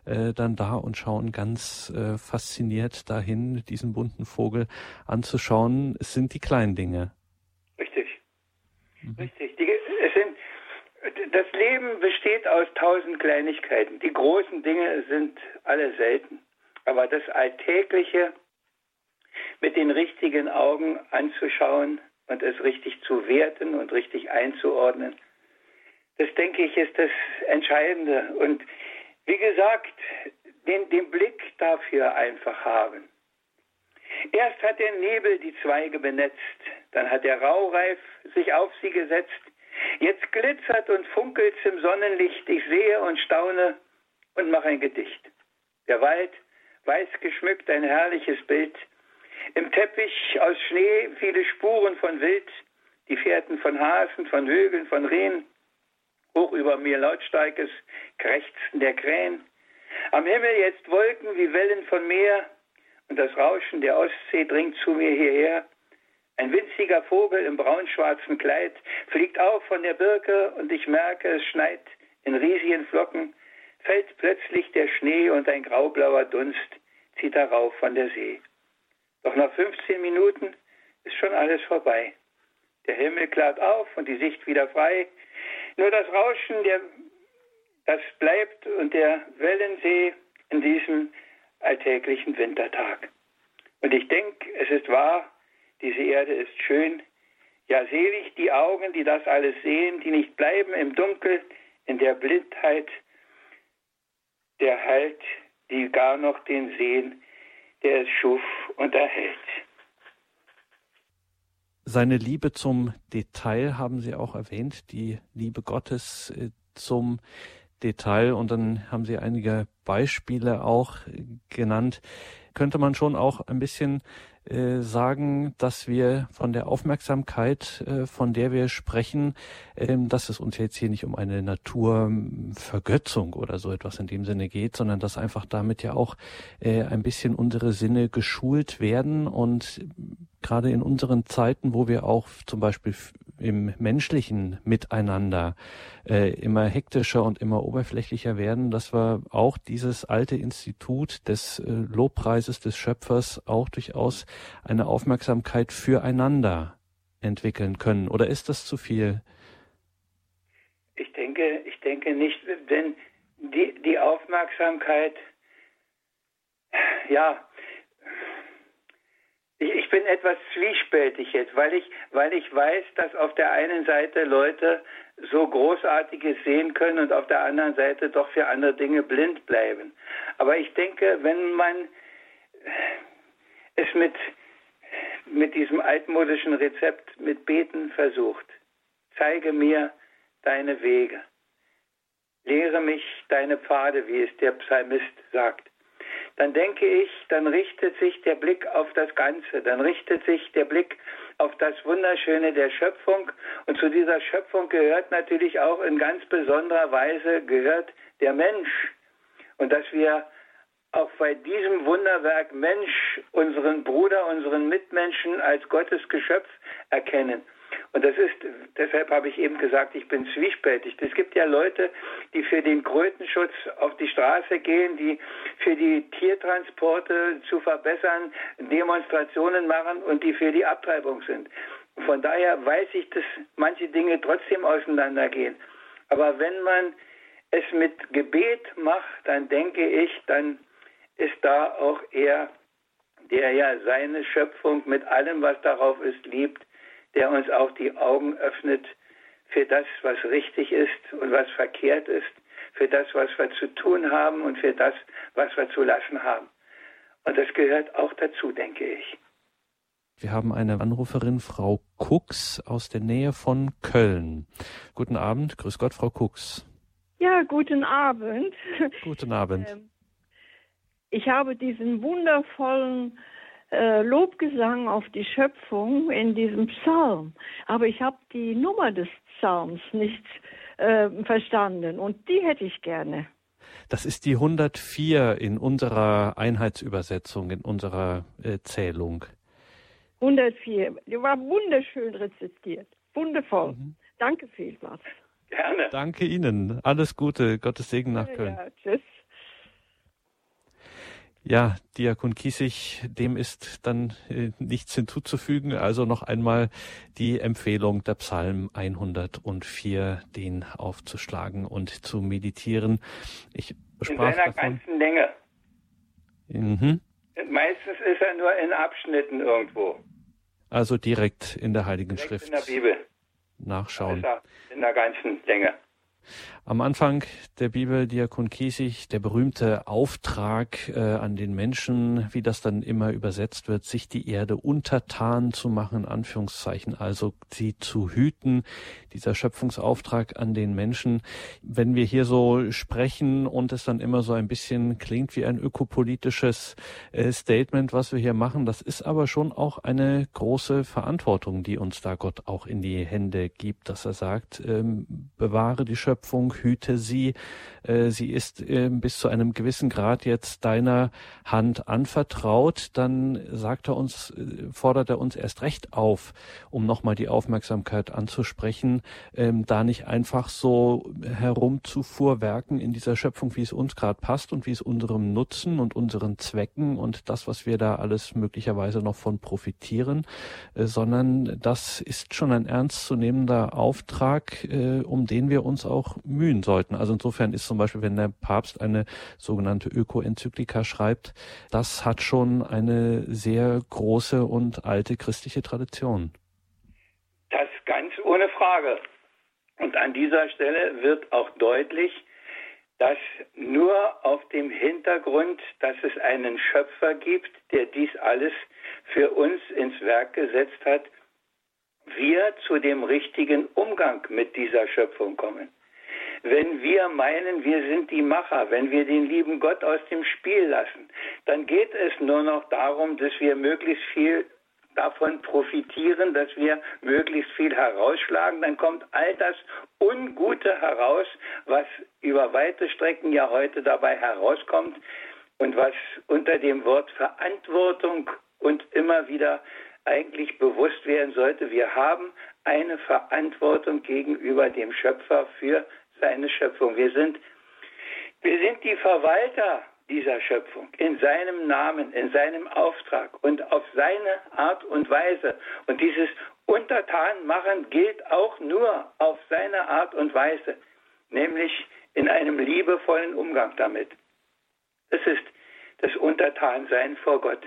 Speaker 1: äh, dann da und schauen ganz äh, fasziniert dahin, diesen bunten Vogel anzuschauen. Es sind die kleinen Dinge.
Speaker 2: Richtig. Mhm. Richtig. Die, es sind das Leben besteht aus tausend Kleinigkeiten. Die großen Dinge sind alle selten. Aber das Alltägliche mit den richtigen Augen anzuschauen und es richtig zu werten und richtig einzuordnen, das denke ich ist das Entscheidende. Und wie gesagt, den, den Blick dafür einfach haben. Erst hat der Nebel die Zweige benetzt, dann hat der Raureif sich auf sie gesetzt, Jetzt glitzert und funkelt's im Sonnenlicht, ich sehe und staune und mache ein Gedicht. Der Wald, weiß geschmückt, ein herrliches Bild. Im Teppich aus Schnee viele Spuren von Wild, die Fährten von Hasen, von Hügeln, von Rehen. Hoch über mir lautstarkes Krächzen der Krähen. Am Himmel jetzt Wolken wie Wellen von Meer und das Rauschen der Ostsee dringt zu mir hierher. Ein winziger Vogel im braunschwarzen Kleid fliegt auf von der Birke und ich merke, es schneit in riesigen Flocken, fällt plötzlich der Schnee und ein graublauer Dunst zieht darauf von der See. Doch nach 15 Minuten ist schon alles vorbei. Der Himmel klart auf und die Sicht wieder frei. Nur das Rauschen, der, das bleibt und der Wellensee in diesem alltäglichen Wintertag. Und ich denke, es ist wahr, diese Erde ist schön. Ja, selig die Augen, die das alles sehen, die nicht bleiben im Dunkel, in der Blindheit. Der Halt, die gar noch den sehen, der es schuf und erhält.
Speaker 1: Seine Liebe zum Detail haben Sie auch erwähnt, die Liebe Gottes äh, zum Detail und dann haben Sie einige Beispiele auch genannt. Könnte man schon auch ein bisschen äh, sagen, dass wir von der Aufmerksamkeit, äh, von der wir sprechen, äh, dass es uns jetzt hier nicht um eine Naturvergötzung oder so etwas in dem Sinne geht, sondern dass einfach damit ja auch äh, ein bisschen unsere Sinne geschult werden und gerade in unseren Zeiten, wo wir auch zum Beispiel im menschlichen Miteinander äh, immer hektischer und immer oberflächlicher werden, dass wir auch dieses alte Institut des äh, Lobpreises des Schöpfers auch durchaus eine Aufmerksamkeit füreinander entwickeln können. Oder ist das zu viel?
Speaker 2: Ich denke, ich denke nicht, denn die, die Aufmerksamkeit, ja, ich, bin etwas zwiespältig jetzt, weil ich, weil ich weiß, dass auf der einen Seite Leute so Großartiges sehen können und auf der anderen Seite doch für andere Dinge blind bleiben. Aber ich denke, wenn man es mit mit diesem altmodischen Rezept mit Beten versucht. Zeige mir deine Wege. Lehre mich deine Pfade, wie es der Psalmist sagt. Dann denke ich, dann richtet sich der Blick auf das Ganze, dann richtet sich der Blick auf das Wunderschöne der Schöpfung. Und zu dieser Schöpfung gehört natürlich auch in ganz besonderer Weise gehört der Mensch. Und dass wir auch bei diesem Wunderwerk Mensch unseren Bruder, unseren Mitmenschen als Gottes Geschöpf erkennen. Und das ist, deshalb habe ich eben gesagt, ich bin zwiespältig. Es gibt ja Leute, die für den Krötenschutz auf die Straße gehen, die für die Tiertransporte zu verbessern Demonstrationen machen und die für die Abtreibung sind. Von daher weiß ich, dass manche Dinge trotzdem auseinandergehen. Aber wenn man es mit Gebet macht, dann denke ich, dann ist da auch er, der ja seine Schöpfung mit allem, was darauf ist, liebt, der uns auch die Augen öffnet für das, was richtig ist und was verkehrt ist, für das, was wir zu tun haben und für das, was wir zu lassen haben. Und das gehört auch dazu, denke ich.
Speaker 1: Wir haben eine Anruferin, Frau Kux aus der Nähe von Köln. Guten Abend, grüß Gott, Frau Kux.
Speaker 3: Ja, guten Abend.
Speaker 1: Guten Abend. Ähm,
Speaker 3: ich habe diesen wundervollen äh, Lobgesang auf die Schöpfung in diesem Psalm, aber ich habe die Nummer des Psalms nicht äh, verstanden und die hätte ich gerne.
Speaker 1: Das ist die 104 in unserer Einheitsübersetzung, in unserer äh, Zählung.
Speaker 3: 104. Die war wunderschön rezitiert. Wundervoll. Mhm. Danke vielmals.
Speaker 1: Gerne. Danke Ihnen. Alles Gute. Gottes Segen nach Köln. Ja, tschüss. Ja, Diakon Kiesig, dem ist dann äh, nichts hinzuzufügen. Also noch einmal die Empfehlung der Psalm 104, den aufzuschlagen und zu meditieren.
Speaker 2: Ich sprach in seiner davon, ganzen Länge. Mhm. Meistens ist er nur in Abschnitten irgendwo.
Speaker 1: Also direkt in der Heiligen direkt Schrift.
Speaker 2: In der Bibel.
Speaker 1: Nachschauen.
Speaker 2: in der ganzen Länge.
Speaker 1: Am Anfang der Bibel, Diakon Kiesig, der berühmte Auftrag äh, an den Menschen, wie das dann immer übersetzt wird, sich die Erde untertan zu machen, in Anführungszeichen, also sie zu hüten, dieser Schöpfungsauftrag an den Menschen. Wenn wir hier so sprechen und es dann immer so ein bisschen klingt wie ein ökopolitisches äh, Statement, was wir hier machen, das ist aber schon auch eine große Verantwortung, die uns da Gott auch in die Hände gibt, dass er sagt, ähm, bewahre die Schöpfung Hüte sie. Äh, sie ist äh, bis zu einem gewissen Grad jetzt deiner Hand anvertraut. Dann sagt er uns, äh, fordert er uns erst recht auf, um nochmal die Aufmerksamkeit anzusprechen, ähm, da nicht einfach so herumzufuhrwerken in dieser Schöpfung, wie es uns gerade passt und wie es unserem Nutzen und unseren Zwecken und das, was wir da alles möglicherweise noch von profitieren, sondern das ist schon ein ernstzunehmender Auftrag, um den wir uns auch auch mühen sollten. Also insofern ist zum Beispiel, wenn der Papst eine sogenannte Öko-Enzyklika schreibt, das hat schon eine sehr große und alte christliche Tradition.
Speaker 2: Das ganz ohne Frage. Und an dieser Stelle wird auch deutlich, dass nur auf dem Hintergrund, dass es einen Schöpfer gibt, der dies alles für uns ins Werk gesetzt hat, wir zu dem richtigen Umgang mit dieser Schöpfung kommen wenn wir meinen, wir sind die Macher, wenn wir den lieben Gott aus dem Spiel lassen, dann geht es nur noch darum, dass wir möglichst viel davon profitieren, dass wir möglichst viel herausschlagen, dann kommt all das Ungute heraus, was über weite Strecken ja heute dabei herauskommt und was unter dem Wort Verantwortung und immer wieder eigentlich bewusst werden sollte. Wir haben eine Verantwortung gegenüber dem Schöpfer für seine Schöpfung. Wir sind, wir sind die Verwalter dieser Schöpfung in seinem Namen, in seinem Auftrag und auf seine Art und Weise. Und dieses Untertanmachen gilt auch nur auf seine Art und Weise, nämlich in einem liebevollen Umgang damit. Es ist das Untertansein vor Gott.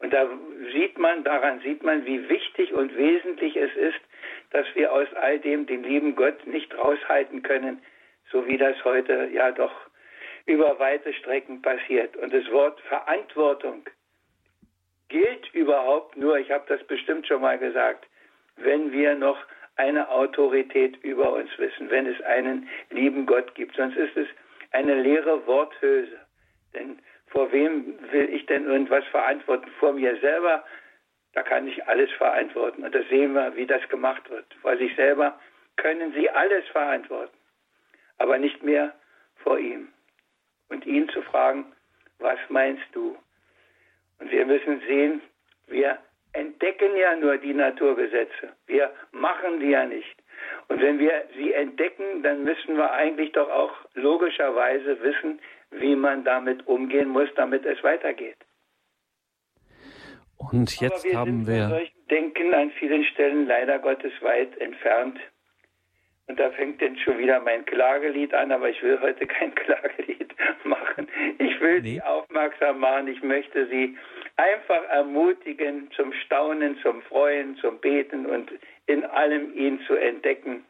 Speaker 2: Und da sieht man, daran sieht man, wie wichtig und wesentlich es ist, dass wir aus all dem den lieben Gott nicht raushalten können, so wie das heute ja doch über weite Strecken passiert. Und das Wort Verantwortung gilt überhaupt nur, ich habe das bestimmt schon mal gesagt, wenn wir noch eine Autorität über uns wissen, wenn es einen lieben Gott gibt. Sonst ist es eine leere Worthülse. Denn vor wem will ich denn irgendwas verantworten? Vor mir selber, da kann ich alles verantworten. Und da sehen wir, wie das gemacht wird. Vor sich selber können sie alles verantworten, aber nicht mehr vor ihm. Und ihn zu fragen, was meinst du? Und wir müssen sehen, wir entdecken ja nur die Naturgesetze. Wir machen die ja nicht. Und wenn wir sie entdecken, dann müssen wir eigentlich doch auch logischerweise wissen, wie man damit umgehen muss, damit es weitergeht.
Speaker 1: Und jetzt
Speaker 2: wir
Speaker 1: haben
Speaker 2: sind
Speaker 1: wir.
Speaker 2: Von solchen Denken an vielen Stellen leider Gottes weit entfernt. Und da fängt denn schon wieder mein Klagelied an, aber ich will heute kein Klagelied machen. Ich will
Speaker 1: Nee.
Speaker 2: Sie aufmerksam machen. Ich möchte Sie einfach ermutigen zum Staunen, zum Freuen, zum Beten und in allem ihn zu entdecken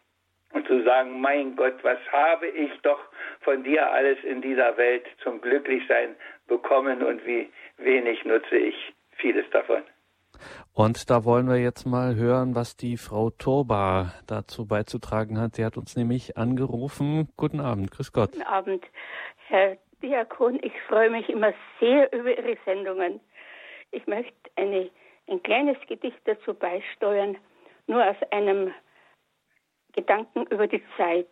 Speaker 2: und zu sagen, mein Gott, was habe ich doch von dir alles in dieser Welt zum Glücklichsein bekommen und wie wenig nutze ich vieles davon.
Speaker 1: Und da wollen wir jetzt mal hören, was die Frau Turba dazu beizutragen hat. Sie hat uns nämlich angerufen. Guten Abend, grüß Gott.
Speaker 4: Guten Abend, Herr Diakon. Ich freue mich immer sehr über Ihre Sendungen. Ich möchte eine, ein kleines Gedicht dazu beisteuern, nur aus einem Gedanken über die Zeit.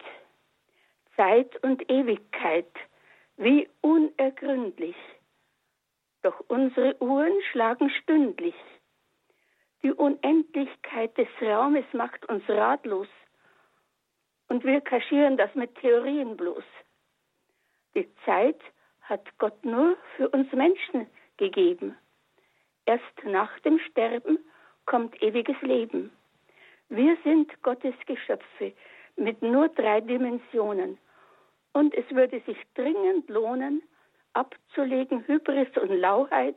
Speaker 4: Zeit und Ewigkeit, wie unergründlich. Doch unsere Uhren schlagen stündlich. Die Unendlichkeit des Raumes macht uns ratlos und wir kaschieren das mit Theorien bloß. Die Zeit hat Gott nur für uns Menschen gegeben. Erst nach dem Sterben kommt ewiges Leben. Wir sind Gottes Geschöpfe mit nur drei Dimensionen. Und es würde sich dringend lohnen, abzulegen Hybris und Lauheit,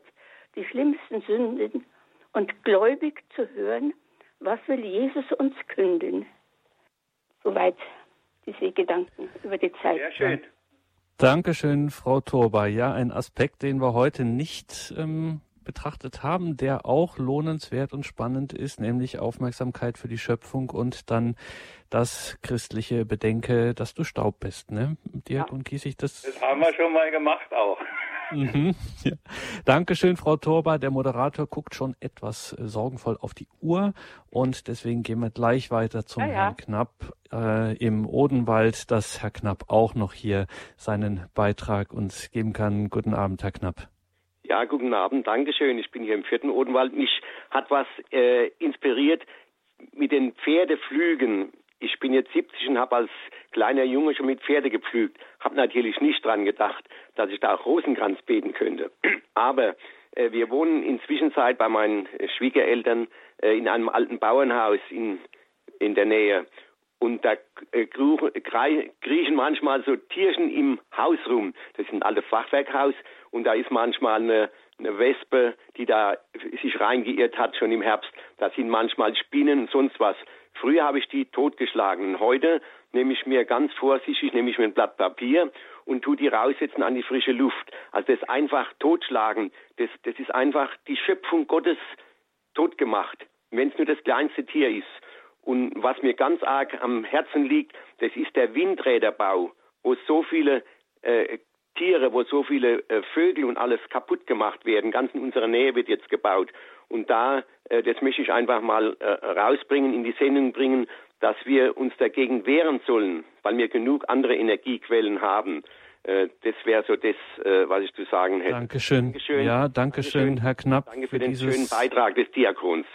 Speaker 4: die schlimmsten Sünden, und gläubig zu hören, was will Jesus uns künden. Soweit diese Gedanken über die Zeit.
Speaker 2: Sehr schön.
Speaker 1: Dankeschön, Frau Turba. Ja, ein Aspekt, den wir heute nicht ähm, betrachtet haben, der auch lohnenswert und spannend ist, nämlich Aufmerksamkeit für die Schöpfung und dann das christliche Bedenke, dass du Staub bist. Ne? Diakon Kiesig, das
Speaker 2: Das haben wir schon mal gemacht auch.
Speaker 1: Mhm, ja. Dankeschön, Frau Torba. Der Moderator guckt schon etwas äh, sorgenvoll auf die Uhr und deswegen gehen wir gleich weiter zum
Speaker 4: Ja, ja.
Speaker 1: Herrn Knapp äh, im Odenwald, dass Herr Knapp auch noch hier seinen Beitrag uns geben kann. Guten Abend, Herr Knapp.
Speaker 5: Ja, guten Abend, Dankeschön. Ich bin hier im vierten Odenwald. Mich hat was äh, inspiriert mit den Pferdeflügen. Ich bin jetzt 70 und habe als kleiner Junge schon mit Pferde gepflügt. Habe natürlich nicht dran gedacht, dass ich da auch Rosenkranz beten könnte. Aber äh, wir wohnen inzwischen bei meinen äh, Schwiegereltern äh, in einem alten Bauernhaus in, in der Nähe. Und da äh, kriechen manchmal so Tierchen im Haus rum. Das ist ein altes Fachwerkhaus und da ist manchmal eine, eine Wespe, die da sich reingeirrt hat, schon im Herbst. Da sind manchmal Spinnen und sonst was. Früher habe ich die totgeschlagen. Heute nehme ich mir ganz vorsichtig, nehme ich mir ein Blatt Papier und tu die raussetzen an die frische Luft. Also das einfach totschlagen, das, das ist einfach die Schöpfung Gottes totgemacht. Wenn es nur das kleinste Tier ist. Und was mir ganz arg am Herzen liegt, das ist der Windräderbau, wo so viele äh, Tiere, wo so viele äh, Vögel und alles kaputt gemacht werden. Ganz in unserer Nähe wird jetzt gebaut. Und da, äh, das möchte ich einfach mal äh, rausbringen, in die Sendung bringen, dass wir uns dagegen wehren sollen, weil wir genug andere Energiequellen haben. Das wäre so das, was ich zu sagen hätte.
Speaker 1: Dankeschön.
Speaker 5: Dankeschön.
Speaker 1: Ja, Dankeschön,
Speaker 5: Dankeschön.
Speaker 1: Herr Knapp,
Speaker 5: Danke für, den
Speaker 1: dieses
Speaker 5: schönen Beitrag des Diakons.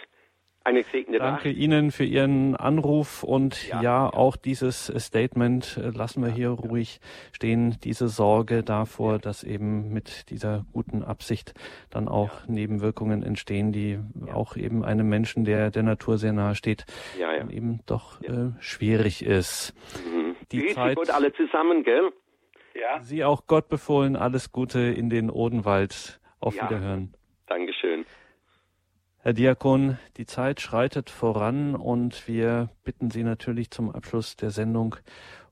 Speaker 5: Eine gesegnete
Speaker 1: Danke
Speaker 5: Nacht.
Speaker 1: Ihnen für Ihren Anruf und ja,
Speaker 5: Ja.
Speaker 1: auch dieses Statement lassen wir hier ruhig stehen, diese Sorge davor, dass eben mit dieser guten Absicht dann auch Nebenwirkungen entstehen, die auch eben einem Menschen, der der Natur sehr nahe steht, eben doch äh, schwierig ist.
Speaker 5: Mhm.
Speaker 1: Die Zeit-
Speaker 5: Gott alle zusammen, gell?
Speaker 2: Ja,
Speaker 1: Sie auch Gott befohlen, alles Gute in den Odenwald. Auf. Wiederhören. Herr Diakon, die Zeit schreitet voran und wir bitten Sie natürlich zum Abschluss der Sendung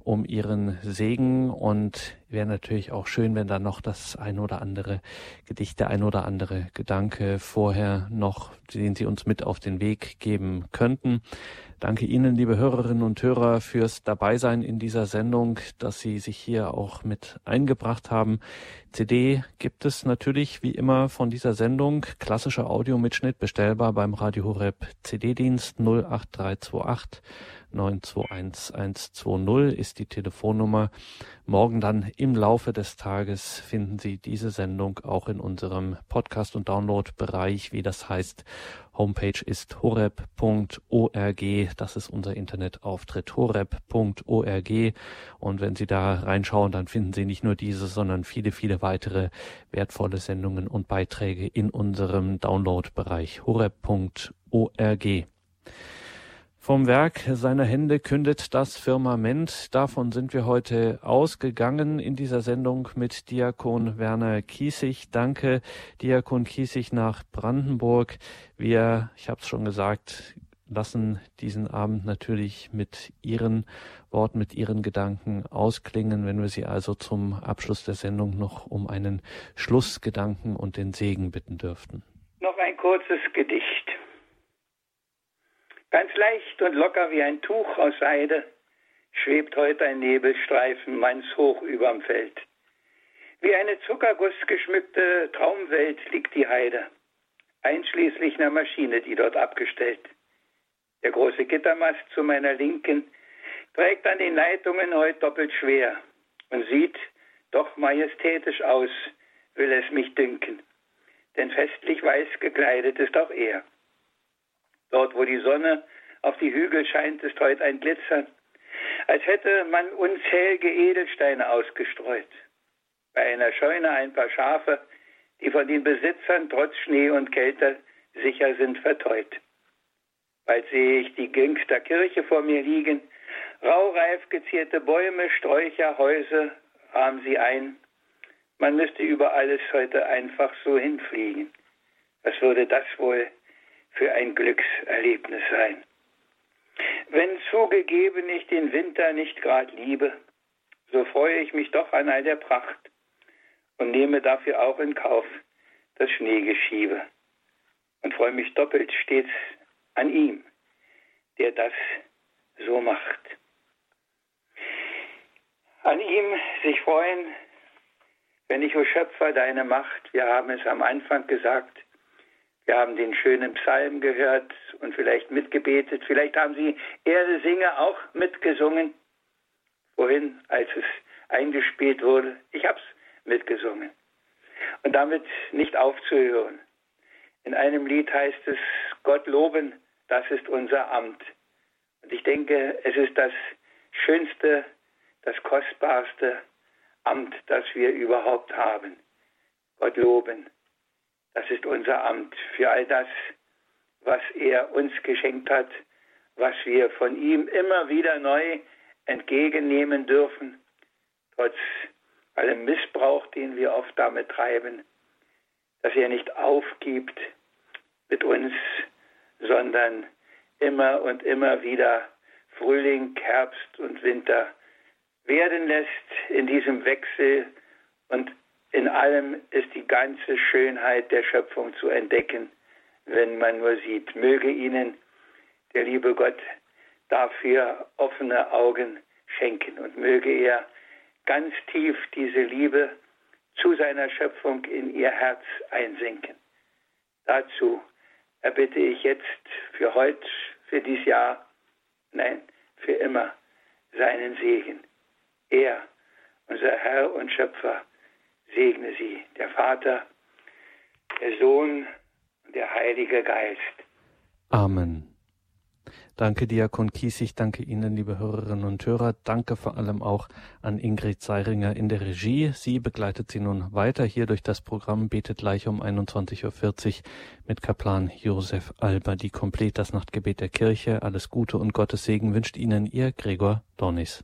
Speaker 1: um Ihren Segen und wäre natürlich auch schön, wenn da noch das ein oder andere Gedicht, der ein oder andere Gedanke vorher noch, den Sie uns mit auf den Weg geben könnten. Danke Ihnen, liebe Hörerinnen und Hörer, fürs Dabeisein in dieser Sendung, dass Sie sich hier auch mit eingebracht haben. CD gibt es natürlich wie immer von dieser Sendung. Klassischer Audiomitschnitt bestellbar beim Radio Horeb CD-Dienst 08328 921120 ist die Telefonnummer. Morgen dann im Laufe des Tages finden Sie diese Sendung auch in unserem Podcast- und Download-Bereich, wie das heißt. Homepage ist horeb.org. Das ist unser Internetauftritt horeb.org. Und wenn Sie da reinschauen, dann finden Sie nicht nur diese, sondern viele, viele weitere wertvolle Sendungen und Beiträge in unserem Download-Bereich horeb.org. Vom Werk seiner Hände kündet das Firmament. Davon sind wir heute ausgegangen in dieser Sendung mit Diakon Werner Kiesig. Danke, Diakon Kiesig nach Brandenburg. Wir, ich habe es schon gesagt, lassen diesen Abend natürlich mit Ihren Worten, mit Ihren Gedanken ausklingen, wenn wir Sie also zum Abschluss der Sendung noch um einen Schlussgedanken und den Segen bitten dürften.
Speaker 2: Noch ein kurzes Gedicht. Ganz leicht und locker wie ein Tuch aus Seide schwebt heute ein Nebelstreifen mannshoch überm Feld. Wie eine zuckergussgeschmückte Traumwelt liegt die Heide, einschließlich einer Maschine, die dort abgestellt. Der große Gittermast zu meiner Linken trägt an den Leitungen heute doppelt schwer und sieht doch majestätisch aus, will es mich dünken, denn festlich weiß gekleidet ist auch er. Dort, wo die Sonne auf die Hügel scheint, ist heute ein Glitzern, als hätte man unzählige Edelsteine ausgestreut. Bei einer Scheune ein paar Schafe, die von den Besitzern trotz Schnee und Kälte sicher sind verteut. Bald sehe ich die Gingster Kirche vor mir liegen, raureif gezierte Bäume, Sträucher, Häuser rahmen sie ein. Man müsste über alles heute einfach so hinfliegen. Was würde das wohl für ein Glückserlebnis sein. Wenn zugegeben ich den Winter nicht grad liebe, so freue ich mich doch an all der Pracht und nehme dafür auch in Kauf das Schneegeschiebe und freue mich doppelt stets an ihm, der das so macht. An ihm sich freuen, wenn ich, o Schöpfer, deine Macht, wir haben es am Anfang gesagt, wir haben den schönen Psalm gehört und vielleicht mitgebetet. Vielleicht haben Sie Erde singe auch mitgesungen. Vorhin, als es eingespielt wurde. Ich habe es mitgesungen. Und damit nicht aufzuhören. In einem Lied heißt es, Gott loben, das ist unser Amt. Und ich denke, es ist das schönste, das kostbarste Amt, das wir überhaupt haben. Gott loben. Das ist unser Amt für all das, was er uns geschenkt hat, was wir von ihm immer wieder neu entgegennehmen dürfen, trotz allem Missbrauch, den wir oft damit treiben, dass er nicht aufgibt mit uns, sondern immer und immer wieder Frühling, Herbst und Winter werden lässt in diesem Wechsel und in allem ist die ganze Schönheit der Schöpfung zu entdecken, wenn man nur sieht. Möge Ihnen der liebe Gott dafür offene Augen schenken und möge er ganz tief diese Liebe zu seiner Schöpfung in Ihr Herz einsinken. Dazu erbitte ich jetzt für heute, für dieses Jahr, nein, für immer seinen Segen. Er, unser Herr und Schöpfer, segne sie, der Vater, der Sohn und der Heilige Geist.
Speaker 1: Amen. Danke, Diakon Kiesig. Danke Ihnen, liebe Hörerinnen und Hörer. Danke vor allem auch an Ingrid Seiringer in der Regie. Sie begleitet Sie nun weiter hier durch das Programm Betet gleich um 21.40 Uhr mit Kaplan Josef Alber. Die Komplett das Nachtgebet der Kirche. Alles Gute und Gottes Segen wünscht Ihnen Ihr Gregor Dornis.